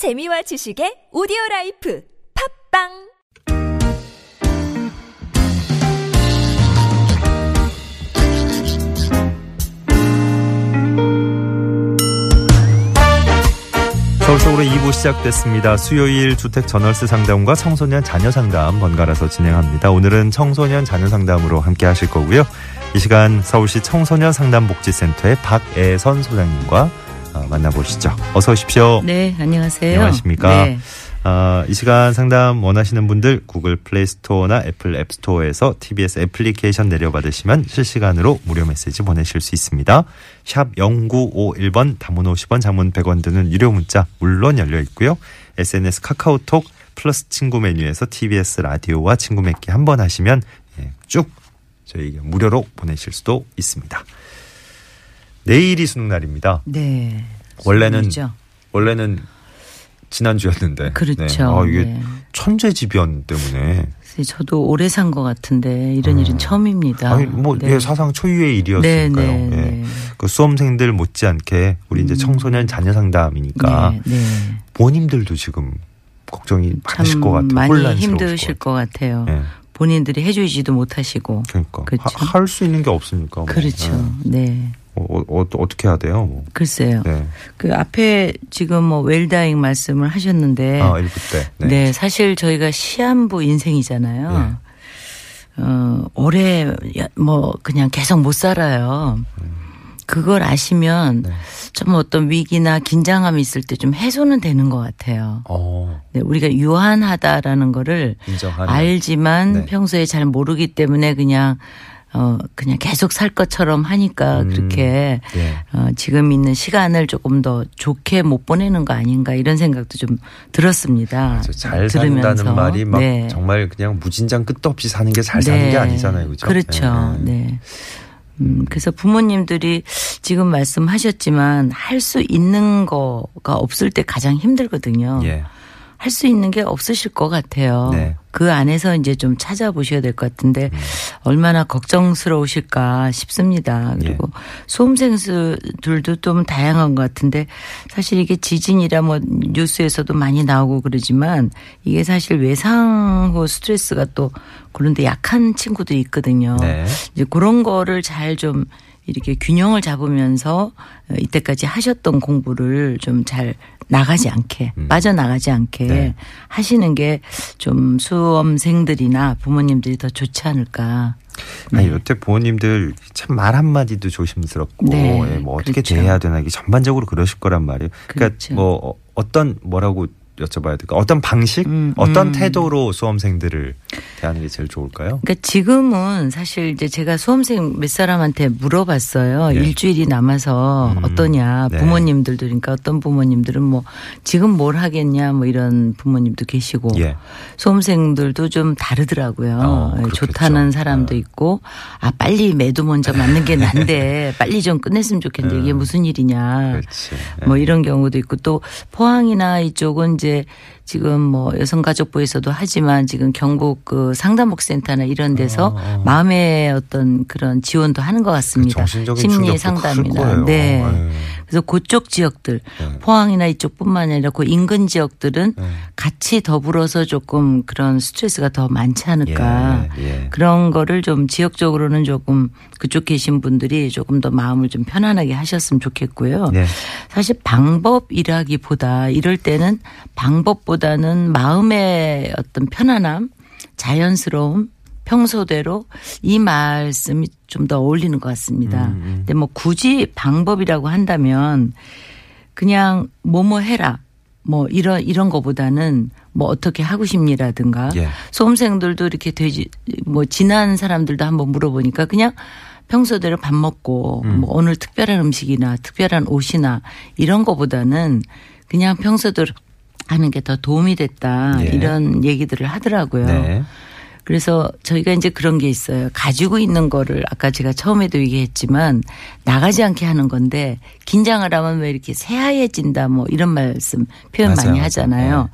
재미와 지식의 오디오 라이프 팟빵 서울 속으로 2부 시작됐습니다. 수요일 주택 전월세 상담과 청소년 자녀 상담 번갈아서 진행합니다. 오늘은 청소년 자녀 상담으로 함께 하실 거고요. 이 시간 서울시 청소년 상담복지센터의 박애선 소장님과 어, 만나보시죠. 어서 오십시오. 네, 안녕하세요. 안녕하십니까. 네. 아, 이 시간 상담 원하시는 분들 구글 플레이 스토어나 애플 앱 스토어에서 TBS 애플리케이션 내려받으시면 실시간으로 무료 메시지 보내실 수 있습니다. 샵 0951번 담은 50원 장문 100원 드는 유료 문자 물론 열려 있고요. SNS 카카오톡 플러스 친구 메뉴에서 TBS 라디오와 친구 맺기 한 번 하시면 예, 쭉 저희에게 무료로 보내실 수도 있습니다. 내일이 수능 날입니다. 네. 원래는 수능이죠. 원래는 지난주였는데. 그렇죠. 네. 아, 이게 네. 천재지변 때문에. 저도 오래 산 것 같은데 이런 일은 처음입니다. 음. 아니, 뭐, 네. 예, 사상 초유의 일이었으니까요. 네, 네, 예. 네. 그 수험생들 못지않게 우리 이제 청소년 자녀 상담이니까. 부모님들도 지금 걱정이 많으실 참것 같아요. 많이 혼란스러우실 힘드실 것 같아요. 예. 본인들이 해주지도 못하시고. 그러니까 그렇죠. 할수 있는 게 없으니까. 뭐. 그렇죠. 예. 네. 어, 어, 어, 떻게 해야 돼요? 뭐. 글쎄요. 네. 그 앞에 지금 뭐 웰다잉 말씀을 하셨는데. 아, 일부 때. 네. 사실 저희가 시한부 인생이잖아요. 어, 오래 야- 뭐 그냥 계속 못 살아요. 그걸 아시면 네. 좀 어떤 위기나 긴장감이 있을 때 좀 해소는 되는 것 같아요. 어, 네, 우리가 유한하다라는 거를 인정하는. 알지만 네. 평소에 잘 모르기 때문에 그냥 어 그냥 계속 살 것처럼 하니까 음, 그렇게 예. 어 지금 있는 시간을 조금 더 좋게 못 보내는 거 아닌가 이런 생각도 좀 들었습니다. 잘 들으면서. 산다는 말이 막 네. 정말 그냥 무진장 끝도 없이 사는 게잘 사는 네. 게 아니잖아요. 그죠? 그렇죠. 예. 네. 음, 그래서 부모님들이 지금 말씀하셨지만 할 수 있는 거가 없을 때 가장 힘들거든요. 예. 할 수 있는 게 없으실 것 같아요. 네. 그 안에서 이제 좀 찾아보셔야 될 것 같은데 음. 얼마나 걱정스러우실까 싶습니다. 그리고 예. 수험생들도 좀 다양한 것 같은데 사실 이게 지진이라 뭐 뉴스에서도 많이 나오고 그러지만 이게 사실 외상후 스트레스가 또 그런데 약한 친구들이 있거든요. 네. 이제 그런 거를 잘 좀 이렇게 균형을 잡으면서 이때까지 하셨던 공부를 좀 잘 나가지 않게 음. 빠져나가지 않게 네. 하시는 게 좀 수험생들이나 부모님들이 더 좋지 않을까. 아니, 여태 부모님들 참 말 한마디도 조심스럽고, 네, 예, 뭐 어떻게 그렇죠. 대해야 되나, 이게 전반적으로 그러실 거란 말이에요. 그러니까 그렇죠. 뭐 어, 어떤 뭐라고 여쭤봐야 될까? 어떤 방식? 음, 어떤 음. 태도로 수험생들을 대하는 게 제일 좋을까요? 그러니까 지금은 사실 이제 제가 수험생 몇 사람한테 물어봤어요. 예. 일주일이 남아서 음. 어떠냐. 네. 부모님들도 그러니까 어떤 부모님들은 뭐 지금 뭘 하겠냐 뭐 이런 부모님도 계시고 예. 수험생들도 좀 다르더라고요. 어, 예. 좋다는 사람도 어. 있고 아 빨리 매도 먼저 맞는 게 난데 빨리 좀 끝냈으면 좋겠는데 이게 무슨 일이냐. 그렇지. 예. 뭐 이런 경우도 있고 또 포항이나 이쪽은 이제 지금 뭐 여성가족부에서도 하지만 지금 경북 그 상담복센터나 이런 데서 어, 어. 마음의 어떤 그런 지원도 하는 것 같습니다. 정신적인 심리 충격도 클 상담이나 거예요. 그래서 그쪽 지역들 네. 포항이나 이쪽뿐만 아니라 그 인근 지역들은 네. 같이 더불어서 조금 그런 스트레스가 더 많지 않을까. 예, 예. 그런 거를 좀 지역적으로는 조금 그쪽 계신 분들이 조금 더 마음을 좀 편안하게 하셨으면 좋겠고요. 네. 사실 방법이라기보다 이럴 때는 방법보다는 마음의 어떤 편안함, 자연스러움, 평소대로 이 말씀이 좀 더 어울리는 것 같습니다. 음, 음. 근데 뭐 굳이 방법이라고 한다면 그냥 뭐뭐 해라. 뭐 이런 이런 거보다는 뭐 어떻게 하고 싶니라든가 예. 수험생들도 이렇게 되지 뭐 지난 사람들도 한번 물어보니까 그냥 평소대로 밥 먹고 음. 뭐 오늘 특별한 음식이나 특별한 옷이나 이런 거보다는 그냥 평소대로 하는 게 더 도움이 됐다 예. 이런 얘기들을 하더라고요. 네. 그래서 저희가 이제 그런 게 있어요. 가지고 있는 거를 아까 제가 처음에도 얘기했지만 나가지 않게 하는 건데 긴장을 하면 왜 이렇게 새하얘진다 뭐 이런 말씀 표현 맞아요, 많이. 하잖아요. 네.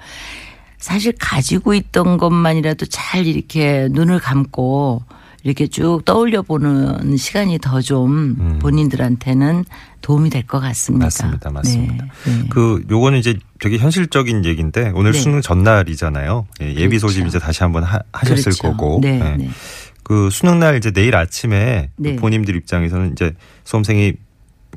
사실 가지고 있던 것만이라도 잘 이렇게 눈을 감고 이렇게 쭉 떠올려 보는 시간이 더좀 본인들한테는 도움이 될 것 같습니다. 음. 맞습니다. 맞습니다. 네, 네. 그 요거는 이제 되게 현실적인 얘기인데 오늘 네. 수능 전날이잖아요. 예, 예비 그렇죠. 소집 이제 다시 한번 하, 하셨을 그렇죠. 거고. 네, 예. 네. 그 수능 날 이제 내일 아침에 그 네. 본인들 입장에서는 이제 수험생이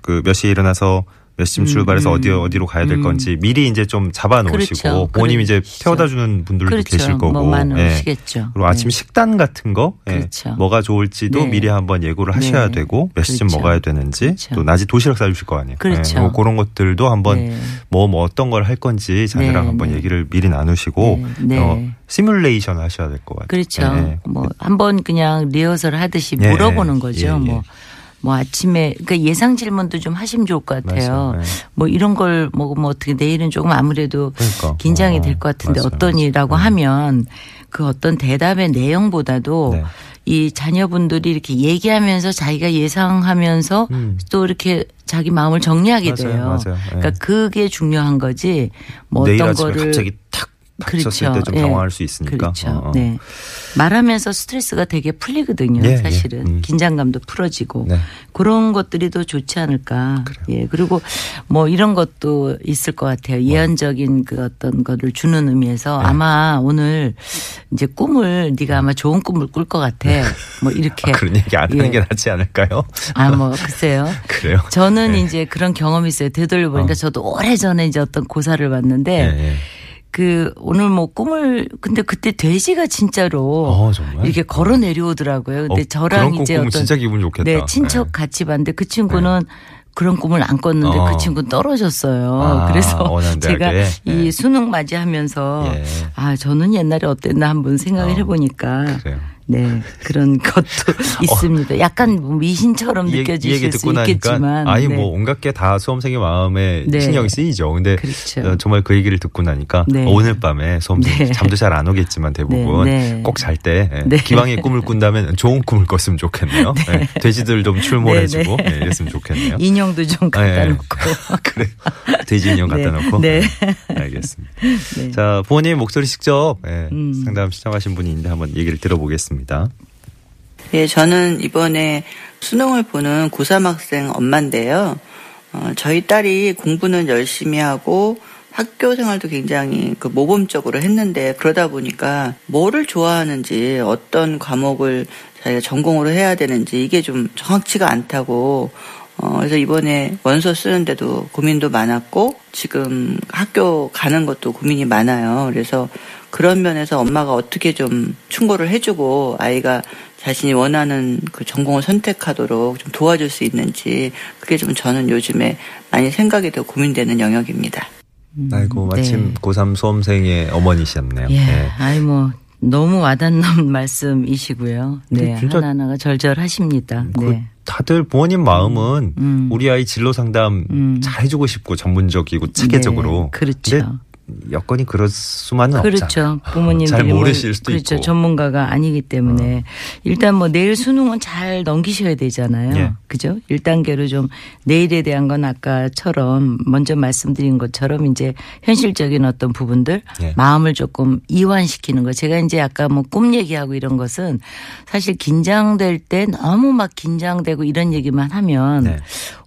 그 몇 시에 일어나서 몇 시쯤 출발해서 어디 어디로 가야 될 음. 건지 미리 이제 좀 잡아 놓으시고 그렇죠. 부모님 이제 그렇죠. 태워다 주는 분들도 그렇죠. 계실 거고. 뭐 예. 그리고 아침 네. 식단 같은 거 예. 그렇죠. 뭐가 좋을지도 네. 미리 한번 예고를 하셔야 네. 되고 몇 시쯤 그렇죠. 먹어야 되는지 그렇죠. 또 낮에 도시락 싸 주실 거 아니에요. 그렇죠. 예. 뭐 그런 것들도 한번 네. 뭐, 뭐 어떤 걸 할 건지 자녀랑 네, 한번 네. 얘기를 미리 나누시고. 어, 시뮬레이션 하셔야 될 것 같아요. 그렇죠. 예. 뭐 한번 그냥 리허설 하듯이 예, 물어보는 거죠. 예, 예. 뭐. 뭐 아침에 그러니까 예상 질문도 좀 하시면 좋을 것 같아요. 예. 뭐 이런 걸 먹으면 어떻게 내일은 조금 아무래도 그러니까. 긴장이 어, 될것 같은데 맞아요. 어떠니라고 맞아요. 하면 그 어떤 대답의 내용보다도 네. 이 자녀분들이 이렇게 얘기하면서 자기가 예상하면서 음. 또 이렇게 자기 마음을 정리하게 맞아요, 돼요. 맞아요. 예. 그러니까 그게 중요한 거지. 뭐 어떤 거를 갑자기 탁 닥쳤을 때좀 예. 당황할 수 있으니까. 그렇죠. 어, 어. 네. 말하면서 스트레스가 되게 풀리거든요. 예, 예. 사실은 음. 긴장감도 풀어지고 네. 그런 것들이 더 좋지 않을까. 예. 그리고 뭐 이런 것도 있을 것 뭐. 같아요. 예언적인 그 어떤 거를 주는 의미에서 네. 아마 오늘 이제 꿈을 네가 아마 좋은 꿈을 꿀 것 같아. 뭐 이렇게. 아, 그런 얘기 안 하는 예. 게 낫지 않을까요? 아, 뭐 글쎄요. 그래요? 저는 네. 이제 그런 경험이 있어요. 되돌려 보니까 어. 저도 오래 전에 이제 어떤 고사를 봤는데 예, 예. 그 오늘 뭐 꿈을 근데 그때 돼지가 진짜로 어? 이렇게 걸어 내려오더라고요. 근데 어, 저랑 이제 어떤 진짜 기분 좋겠다. 네 친척 네. 같이 봤는데 그 친구는 그런 꿈을 안 꿨는데 어. 그 친구는 떨어졌어요. 아, 그래서. 제가 네. 이 수능 맞이하면서 예. 아 저는 옛날에 어땠나 한번 생각을 어, 해보니까 그래요. 네 그런 것도 있습니다. 약간 뭐 미신처럼 이, 느껴지실 얘기 수 듣고 나니까 있겠지만 아니 네. 뭐 온갖 게 다 수험생의 마음에 네. 신경이 쓰이죠. 근데 그렇죠. 어, 정말 그 얘기를 듣고 나니까 네. 어, 오늘 밤에 수험생 네. 잠도 잘 안 오겠지만 대부분 네, 네. 꼭잘때 네. 기왕에 꿈을 꾼다면 좋은 꿈을 꿨으면 좋겠네요. 네. 돼지들 좀 출몰해주고 네, 네. 네, 이랬으면 좋겠네요. 인형도 좀 갖다 네. 놓고 그래 돼지 인형 갖다 네. 놓고 네. 알겠습니다. 네. 자 부모님 목소리 직접 예, 음. 상담 신청하신 분이 있는데 한번 얘기를 들어보겠 습니다. 예, 저는 이번에 수능을 보는 고3 학생 엄마인데요. 어, 저희 딸이 공부는 열심히 하고 학교 생활도 굉장히 그 모범적으로 했는데 그러다 보니까 뭐를 좋아하는지 어떤 과목을 자기가 전공으로 해야 되는지 이게 좀 정확치가 않다고 어, 그래서 이번에 원서 쓰는데도 고민도 많았고 지금 학교 가는 것도 고민이 많아요. 그래서 그런 면에서 엄마가 어떻게 좀 충고를 해주고 아이가 자신이 원하는 그 전공을 선택하도록 좀 도와줄 수 있는지 그게 좀 저는 요즘에 많이 생각이 되고 고민되는 영역입니다. 아이고 네. 마침 고3 수험생의 어머니셨네요. 예. 네. 아이 뭐 너무 와닿는 말씀이시고요. 네. 하나하나가 절절하십니다. 그 네. 다들 부모님 마음은 음. 우리 아이 진로 상담 음. 잘 해주고 싶고 전문적이고 체계적으로. 네, 그렇죠. 여건이 그럴 수만은 그렇죠. 없잖아요. 부모님들이 잘뭐 모르실 수도 그렇죠. 있고. 어. 전문가가 아니기 때문에 일단 뭐 내일 수능은 잘 넘기셔야 되잖아요. 예. 그죠? 1단계로 좀 내일에 대한 건 아까처럼 먼저 말씀드린 것처럼 이제 현실적인 어떤 부분들 예. 마음을 조금 이완시키는 거. 제가 이제 아까 뭐 꿈 얘기하고 이런 것은 사실 긴장될 때 너무 막 긴장되고 이런 얘기만 하면 네.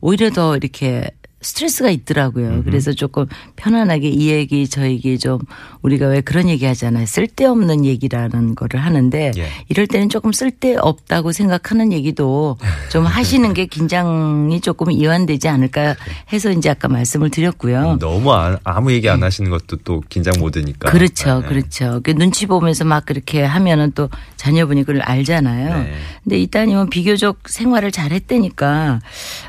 오히려 더 이렇게 스트레스가 있더라고요. 그래서 조금 편안하게 이 얘기 저 얘기 좀 우리가 왜 그런 얘기 하잖아요. 쓸데없는 얘기라는 거를 하는데 예. 이럴 때는 조금 쓸데없다고 생각하는 얘기도 좀 하시는 게 긴장이 조금 이완되지 않을까 해서 이제 아까 말씀을 드렸고요. 너무 안- 아무 얘기 안 하시는 것도 또 긴장 모드니까. 그렇죠. 네. 그렇죠. 그 눈치 보면서 막 그렇게 하면은 또 자녀분이 그걸 알잖아요. 네. 근데 이 따님은 비교적 생활을 잘 했다니까,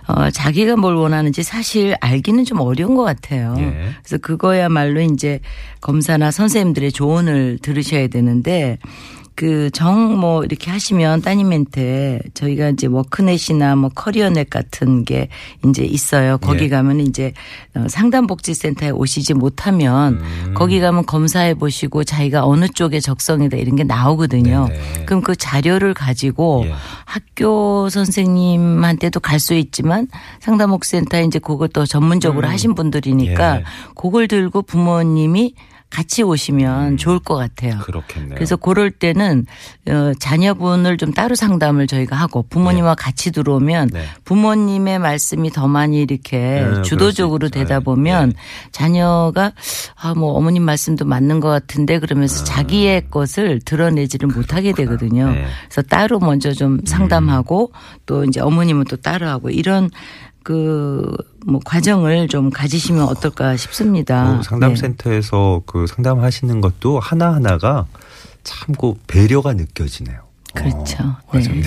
어, 자기가 뭘 원하는지 사실 알기는 좀 어려운 것 같아요. 예. 그래서 그거야말로 이제 검사나 선생님들의 조언을 들으셔야 되는데, 그 정 뭐 이렇게 하시면 따님한테 저희가 이제 워크넷이나 뭐 커리어넷 같은 게 이제 있어요. 거기 예. 가면 이제 어, 상담복지센터에 오시지 못하면 음. 거기 가면 검사해 보시고 자기가 어느 쪽에 적성이다 이런 게 나오거든요. 네네. 그럼 그 자료를 가지고 예. 학교 선생님한테도 갈 수 있지만 상담복지센터에 이제 그걸 또 전문적으로 음. 하신 분들이니까 예. 그걸 들고 부모님이 같이 오시면 좋을 것 같아요. 그렇겠네요. 그래서 그럴 때는 어, 자녀분을 좀 따로 상담을 저희가 하고 부모님과 같이 들어오면 네. 부모님의 말씀이 더 많이 이렇게 네, 주도적으로. 되다 네. 보면 네. 자녀가 아 뭐 어머님 말씀도 맞는 것 같은데 그러면서 자기의 것을 드러내지를 못하게 되거든요. 네. 그래서 따로 먼저 좀 상담하고 또 이제 어머님은 또 따로 하고 이런 그 뭐 과정을 좀 가지시면 어떨까 싶습니다. 그 상담센터에서 그 상담하시는 것도 하나 하나가 참그 배려가 느껴지네요. 그렇죠. 어, 네.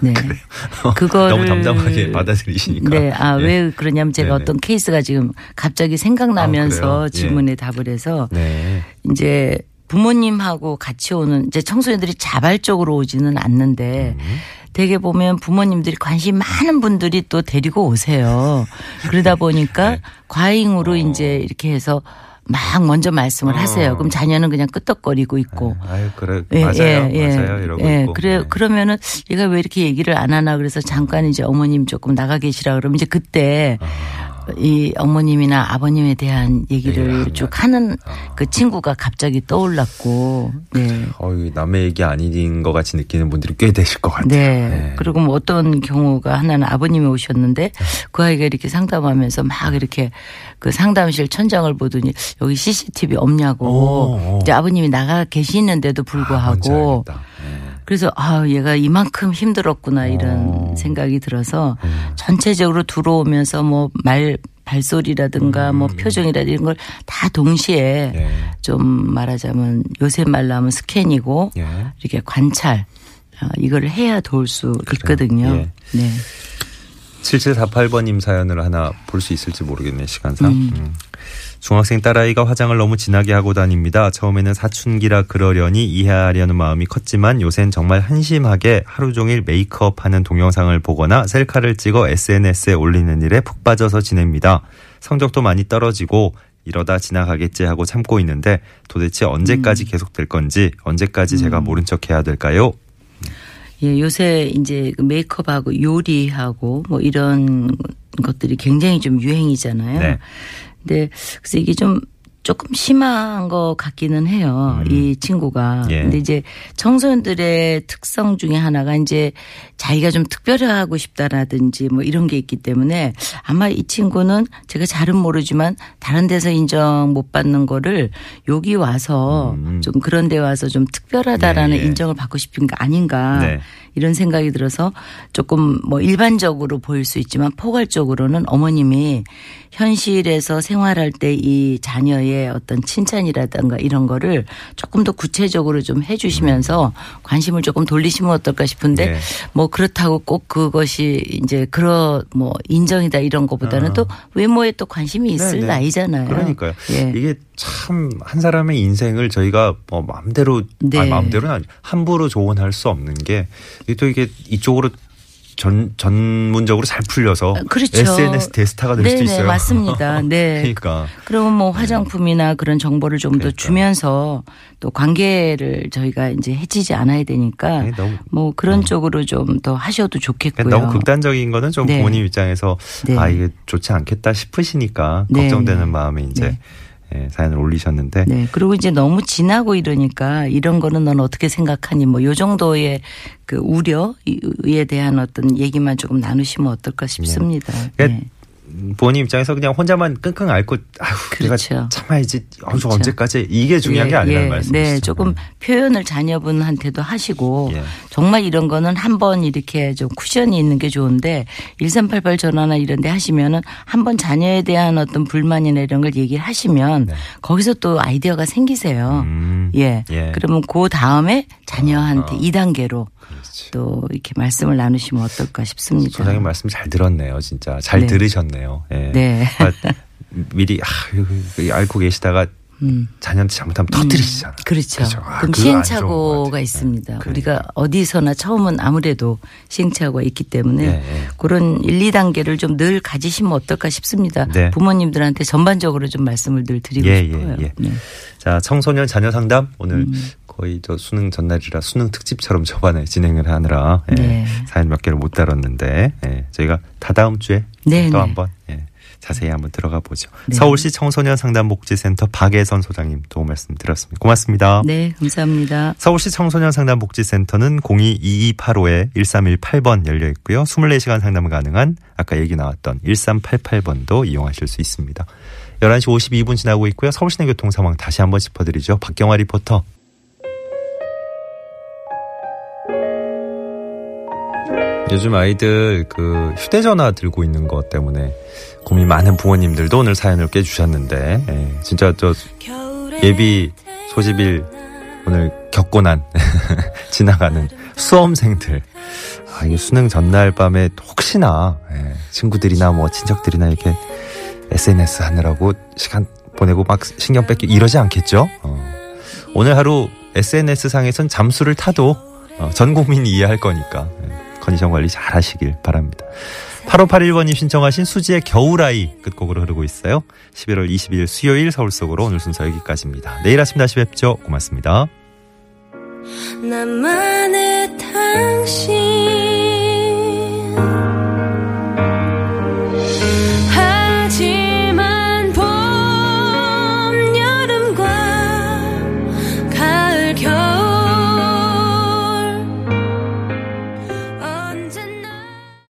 네. 그거를 너무 담담하게 받아들이시니까. 네. 아, 예. 왜 그러냐면 제가 네네. 어떤 케이스가 지금 갑자기 아, 생각나면서 그래요? 예. 질문에 답을 해서 네. 이제 부모님하고 같이 오는 이제 청소년들이 자발적으로 오지는 않는데 음. 되게 보면 부모님들이 관심 많은 분들이 또 데리고 오세요. 그러다 보니까 네. 과잉으로 어. 이제 이렇게 해서 막 먼저 말씀을 어. 하세요. 그럼 자녀는 그냥 끄떡거리고 있고 아유 그래 맞아요 맞아요 이러고 예, 있고. 그래 네. 그러면은 얘가 왜 이렇게 얘기를 안 하나 그래서 잠깐 이제 어머님 조금 나가 계시라 그러면 이제 그때 아. 이 어머님이나 아버님에 대한 얘기를 하면. 쭉 하는 아. 그 친구가 갑자기 떠올랐고 네. 어이 남의 얘기 아닌 것 같이 느끼는 분들이 꽤 되실 것 같아요. 네. 그리고 뭐 어떤 경우가 하나는 아버님이 오셨는데 그 아이가 이렇게 상담하면서 막 이렇게 그 상담실 천장을 보더니 여기 CCTV 없냐고 오, 오. 이제 아버님이 나가 계시는데도 아, 불구하고. 네. 그래서 아 얘가 이만큼 힘들었구나 이런 어. 생각이 들어서 음. 전체적으로 들어오면서 뭐 말 발소리라든가 뭐 표정이라든가 이런 걸 다 동시에 예. 좀 말하자면 요새 말로 하면 스캔이고 예. 이렇게 관찰 어, 이거를 해야 도울 수 있거든요. 예. 네. 7748번님 사연을 하나 볼 수 있을지 모르겠네 시간상. 음. 중학생 딸아이가 화장을 너무 진하게 하고 다닙니다. 처음에는 사춘기라 그러려니 이해하려는 마음이 컸지만 요샌 정말 한심하게 하루 종일 메이크업 하는 동영상을 보거나 셀카를 찍어 SNS에 올리는 일에 푹 빠져서 지냅니다. 성적도 많이 떨어지고 이러다 지나가겠지 하고 참고 있는데 도대체 언제까지 계속될 건지 언제까지 제가 모른 척 해야 될까요? 예, 요새 이제 그 메이크업하고 요리하고 뭐 이런 것들이 굉장히 좀 유행이잖아요. 네. 근데 그래서 이게 좀 조금 심한 것 같기는 해요. 이 친구가. 음. 예. 근데 이제 청소년들의 특성 중에 하나가 이제 자기가 좀 특별하고 싶다라든지 뭐 이런 게 있기 때문에 아마 이 친구는 제가 잘은 모르지만 다른 데서 인정 못 받는 거를 여기 와서 음. 좀 그런 데 와서 좀 특별하다라는 예, 예. 인정을 받고 싶은 게 아닌가. 네. 이런 생각이 들어서 조금 뭐 일반적으로 보일 수 있지만 포괄적으로는 어머님이 현실에서 생활할 때 이 자녀의 어떤 칭찬이라든가 이런 거를 조금 더 구체적으로 좀 해주시면서 관심을 조금 돌리시면 어떨까 싶은데 네. 뭐 그렇다고 꼭 그것이 이제 그런 뭐 인정이다 이런 것보다는 아. 또 외모에 또 관심이 있을 네네. 나이잖아요. 그러니까요. 예. 이게 참 한 사람의 인생을 저희가 뭐 마음대로 네. 아니 마음대로는 아니 함부로 조언할 수 없는 게 또 이게 이쪽으로 전 전문적으로 잘 풀려서 그렇죠. SNS 대스타가 될 수도 네네, 있어요. 맞습니다. 네. 그러니까 그러면 뭐 화장품이나 그런 정보를 좀더 그러니까. 주면서 또 관계를 저희가 이제 해치지 않아야 되니까 아니, 너무- 뭐 그런 쪽으로 좀 더 하셔도 좋겠고요. 너무 극단적인 거는 좀 네. 부모님 입장에서 네. 아 이게 좋지 않겠다 싶으시니까 네. 걱정되는 마음에 이제 네. 예, 사연을 올리셨는데 네. 그리고 이제 너무 지나고 이러니까 이런 거는 넌 어떻게 생각하니 뭐 요 정도의 그 우려에 대한 어떤 얘기만 조금 나누시면 어떨까 싶습니다. 그러니까 네. 부모님 입장에서 그냥 혼자만 끙끙 앓고 아휴 그렇죠. 내가 참아야지 그렇죠. 언제까지 이게 중요한 게 아니라는 말씀이시죠. 네, 조금 표현을 자녀분한테도 하시고 예. 정말 이런 거는 한 번 이렇게 좀 쿠션이 있는 게 좋은데 1388 전화나 이런 데 하시면은 한 번 자녀에 대한 어떤 불만이나 이런 걸 얘기를 하시면 네. 거기서 또 아이디어가 생기세요. 음, 예. 예. 그러면 그 다음에 자녀한테 어. 이 2단계로 그렇지. 또 이렇게 말씀을 나누시면 어떨까 싶습니다. 소장님 말씀 잘 들었네요, 진짜 잘 네. 들으셨네요. 예. 네. 아, 미리 아, 이거 앓고 계시다가 음. 자녀한테 잘못하면 터뜨리시잖아. 그렇죠. 그렇죠. 아, 그럼 시행착오가 같아요. 있습니다. 네. 우리가 어디서나 처음은 아무래도 시행착오가 있기 때문에 네, 네. 그런 1, 2단계를 좀 늘 가지시면 어떨까 싶습니다. 네. 부모님들한테 전반적으로 좀 말씀을 늘 드리고 예, 싶어요. 예, 예. 네. 자, 청소년 자녀 상담 오늘 음. 거의 저 수능 전날이라 수능 특집처럼 저번에 진행을 하느라 예, 네. 사연 몇 개를 못 다뤘는데 예, 저희가 다다음 주에 네, 또 네. 한번 예, 자세히 한번 들어가 보죠. 서울시 청소년 상담 복지센터 박예선 소장님 도움 말씀 드렸습니다. 고맙습니다. 네, 감사합니다. 서울시 청소년 상담 복지센터는 022285-1318번 열려 있고요. 24시간 상담 가능한 아까 얘기 나왔던 1388번도 이용하실 수 있습니다. 11시 52분 지나고 있고요. 서울시내 교통 상황 다시 한번 짚어드리죠. 박경화 리포터. 요즘 아이들 그 휴대전화 들고 있는 것 때문에 고민 많은 부모님들도 오늘 사연을 깨주셨는데 예, 진짜 저 예비 소집일 오늘 겪고 난 지나가는 수험생들 아 이게 수능 전날 밤에 혹시나 예, 친구들이나 뭐 친척들이나 이렇게 SNS 하느라고 시간 보내고 막 신경 뺏기 이러지 않겠죠? 어. 오늘 하루 SNS 상에선 잠수를 타도 어, 전 국민이 이해할 거니까 예, 컨디션 관리 잘 하시길 바랍니다. 8581번님 신청하신 수지의 겨울아이 끝곡으로 흐르고 있어요. 11월 22일 수요일 서울 속으로 오늘 순서 여기까지입니다. 내일 아침 다시 뵙죠. 고맙습니다. 나만의 당신